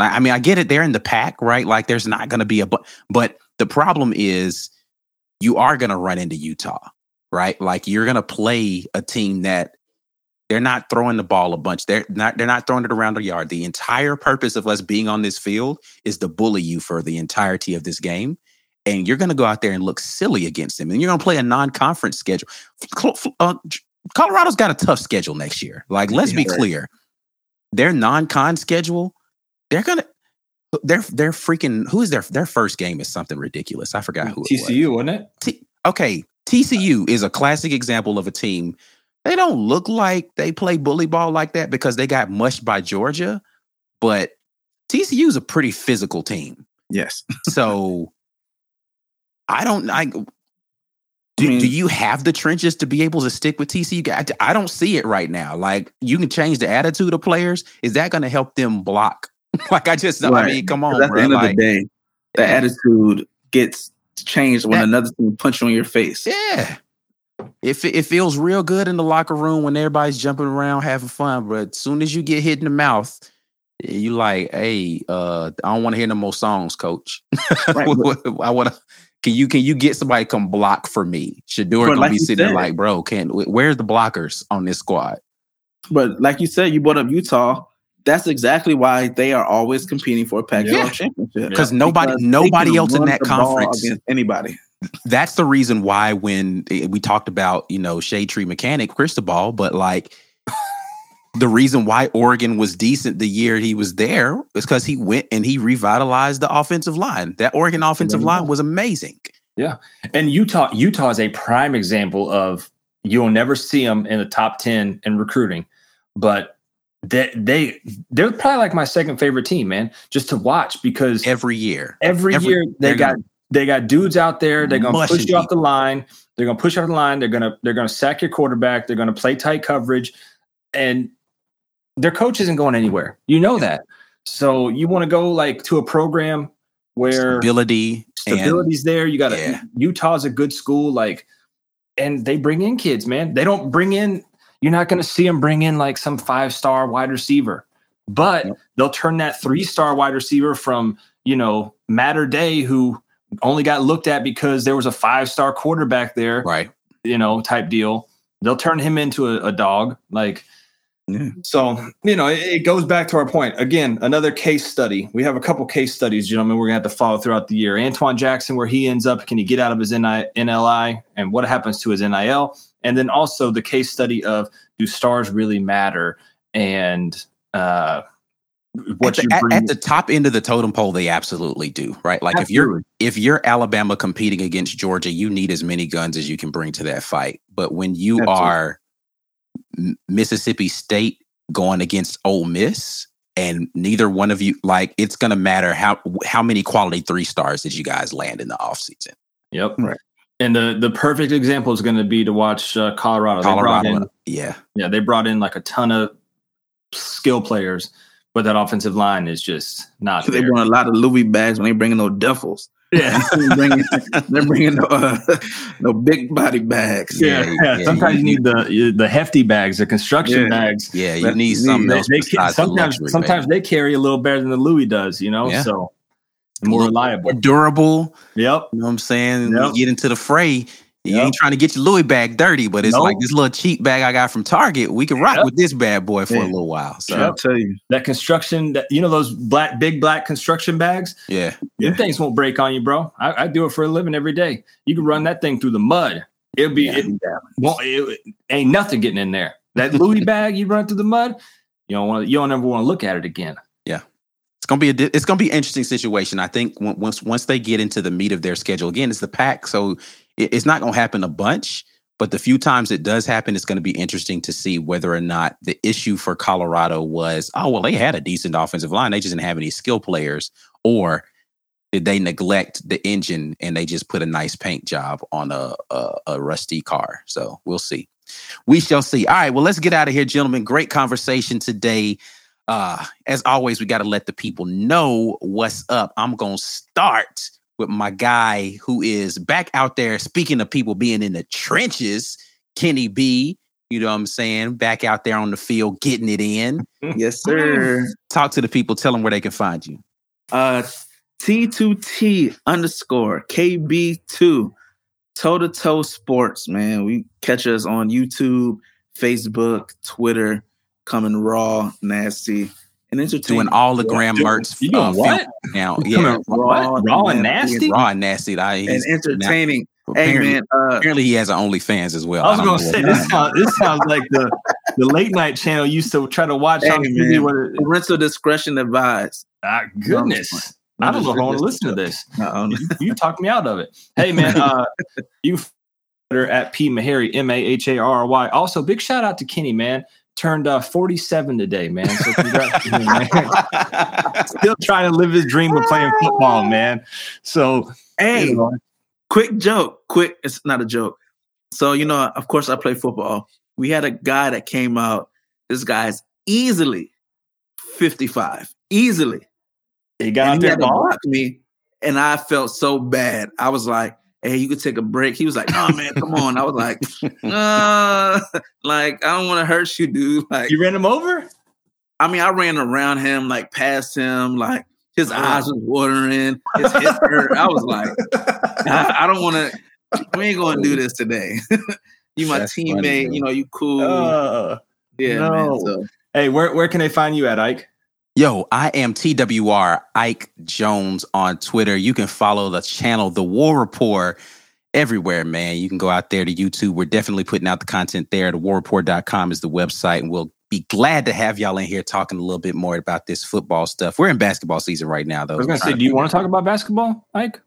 I mean, I get it. They're in the pack, right? Like, there's not going to be a but. But the problem is, you are going to run into Utah right? Like you're going to play a team that they're not throwing the ball a bunch. They're not they're not throwing it around the yard. The entire purpose of us being on this field is to bully you for the entirety of this game. And you're going to go out there and look silly against them. And you're going to play a non-conference schedule. Uh, Colorado's got a tough schedule next year. Like, let's be clear. Their non-con schedule, they're gonna they're they're freaking who is their their first game is something ridiculous. I forgot who TCU, was. not it? T- okay, TCU is a classic example of a team. They don't look like they play bully ball like that because they got mushed by Georgia. but TCU is a pretty physical team. Yes. so I don't. I do, I mean- do you have the trenches to be able to stick with TCU? I, I don't see it right now. Like you can change the attitude of players. Is that going to help them block? like I just, I mean, come on, at the end Like, of the day, the Yeah. attitude gets changed when That- another team punch you in your face. Yeah. It, it feels real good in the locker room when everybody's jumping around having fun, but as soon as you get hit in the mouth, you like, hey, uh, I don't want to hear no more songs, coach. Right, I want to. Can you can you get somebody to come block for me? Shador But gonna like be sitting there like, bro, can where's the blockers on this squad? But like you said, you brought up Utah. That's exactly why they are always competing for a Pac-12 Yeah. championship. Because nobody Because they nobody else in that conference against anybody. that's the reason why when we talked about you know shade tree mechanic Cristobal, but like the reason why Oregon was decent the year he was there is because he went and he revitalized the offensive line. That Oregon offensive line was amazing. Yeah, and Utah, Utah is a prime example of you'll never see them in the top ten in recruiting, but they they they're probably like my second favorite team, man, just to watch because Every year, every, every- year they got gonna- they got dudes out there. They're gonna push you off the line. They're gonna push you off the line. They're gonna they're gonna sack your quarterback. They're gonna play tight coverage, and their coach isn't going anywhere. You know that. So you want to go like to a program where stability, and stability's there. You got to Yeah. Utah's a good school, like, and they bring in kids, man. They don't bring in. You're not going to see them bring in like some five star wide receiver, but Yep. they'll turn that three star wide receiver from you know Mater Dei, who only got looked at because there was a five star quarterback there, right. you know, type deal. They'll turn him into a, a dog, like. Yeah. So, you know, it, it goes back to our point. Again, another case study. We have a couple case studies, gentlemen, we're going to have to follow throughout the year. Antoine Jackson, where he ends up, can he get out of his NI, NLI and what happens to his NIL? And then also the case study of do stars really matter? And uh, what at, you the, at- at the top end of the totem pole, they absolutely do. Right. Like if you're if you're Alabama competing against Georgia, you need as many guns as you can bring to that fight. But when you Absolutely. are M- Mississippi State going against Ole Miss, and neither one of you like it's going to matter how how many quality three stars did you guys land in the offseason. Yep. Right. And the, the perfect example is going to be to watch uh, Colorado. They in- Colorado, yeah, yeah, they brought in like a ton of skill players, but that offensive line is just not They there. bring a lot of Louis bags when they bringing no duffels. Yeah. they're bringing, they're bringing no, uh, no big body bags. Yeah, Yeah, yeah. yeah, Sometimes you- you need the the hefty bags, the construction Yeah. bags. yeah. You need they- something else. they ca- besides the sometimes luxury, sometimes they carry a little better than the Louis does, you know. Yeah. So more reliable, More reliable. durable. Yep. You know what I'm saying? Yep. You get into the fray. You Yep. ain't trying to get your Louis bag dirty, but it's Nope. like this little cheap bag I got from Target. We can rock Yep. with this bad boy for a little while. So I'll tell you. That construction, that you know those black big black construction bags. yeah, Yeah. Them things won't break on you, bro. I, I do it for a living every day. You can run that thing through the mud. It'll be it, won't, it, ain't nothing getting in there. That Louis bag you run through the mud, you don't want you don't ever want to look at it again. Yeah it's gonna be a di- it's gonna be an interesting situation. I think once once they get into the meat of their schedule again, it's the pack, so it, it's not gonna happen a bunch. But the few times it does happen, it's going to be interesting to see whether or not the issue for Colorado was, oh well, they had a decent offensive line, they just didn't have any skill players, or did they neglect the engine and they just put a nice paint job on a, a, a rusty car? So we'll see. We shall see. All right, well, let's get out of here, gentlemen. Great conversation today. Uh, as always, we got to let the people know what's up. I'm gonna start with my guy who is back out there. Speaking of people being in the trenches, Kenny B. You know what I'm saying? Back out there on the field, getting it in. Yes, sir. Talk to the people. Tell them where they can find you. Uh, T2T underscore KB2 toe to toe sports, man. We catch us on YouTube, Facebook, Twitter, coming raw, nasty, and entertaining. Doing all the Graham Doing- Mertz you doing uh, what? now. Coming Yeah, What? Raw and nasty? raw and nasty. I, and he's- entertaining. Hey apparently, man, uh, apparently he has an OnlyFans as well. I was don't gonna say this sounds this sounds like the the late night channel used to try to watch Hey, on TV. man. Where, parental discretion advised. ah, goodness, I don't know if I want to listen to this. Uh-oh. You, you talked me out of it. Hey man, uh, you Twitter at P Maharry M A H A R R Y. Also, big shout out to Kenny man. Turned uh, 47 today, man. So congrats to him, man. Still trying to live his dream of playing football, man. So hey, you know. quick joke. Quick, it's not a joke. So, you know, of course I play football. We had a guy that came out. This guy's easily 55. Easily. He got and out there block me. And I felt so bad. I was like, hey, you could take a break. He was like, oh man, come on. I was like, uh, like, I don't want to hurt you, dude. Like you ran him over? I mean, I ran around him, like past him, like his eyes was watering, his hurt. I was like, I, I don't want to. We ain't gonna do this today. you my That's teammate. Funny, you know, you cool. Uh, yeah, no. man. So. Hey, where where can they find you at, Ike? Yo, I am TWR Ike Jones on Twitter. You can follow the channel, The War Report, everywhere, man. You can go out there to YouTube. We're definitely putting out the content there. TheWarReport.com is the website, and we'll be glad to have y'all in here talking a little bit more about this football stuff. We're in basketball season right now, though. I was going to say, do you want to talk about basketball, Ike?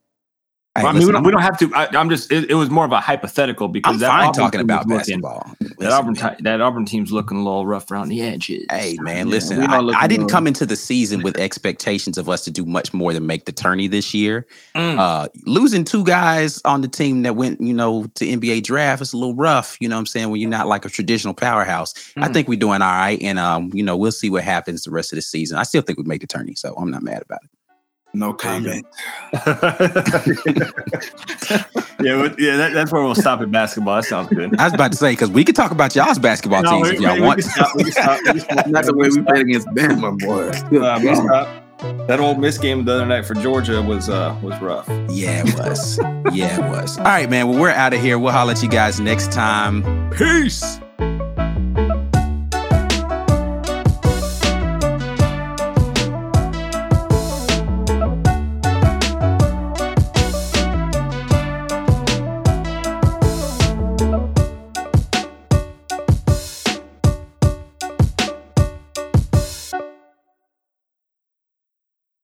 Hey, I mean, we don't, we don't, have to. I, am just. It, it, was more of a hypothetical because I'm that fine Auburn talking about basketball. Looking, that Auburn, that Auburn team's looking a little rough around the edges. Hey, man, yeah, listen. I, I, didn't come into the season with expectations of us to do much more than make the tourney this year. Mm. Uh, losing two guys on the team that went, you know, to NBA draft is a little rough. You know what I'm saying? When you're not like a traditional powerhouse, mm. I think we're doing all right, and um, you know, we'll see what happens the rest of the season. I still think we make the tourney, so I'm not mad about it. No comment. yeah, yeah, that, that's where we'll stop at basketball. That sounds good. I was about to say because we could talk about y'all's basketball no, teams we, if y'all we, want. We stop, we stop, That's the way we played against Bama, boy. Uh, that Ole Miss game the other night for Georgia was uh was rough. Yeah, it was. yeah, it was. All right, man. Well, we're out of here. We'll holler at you guys next time. Peace.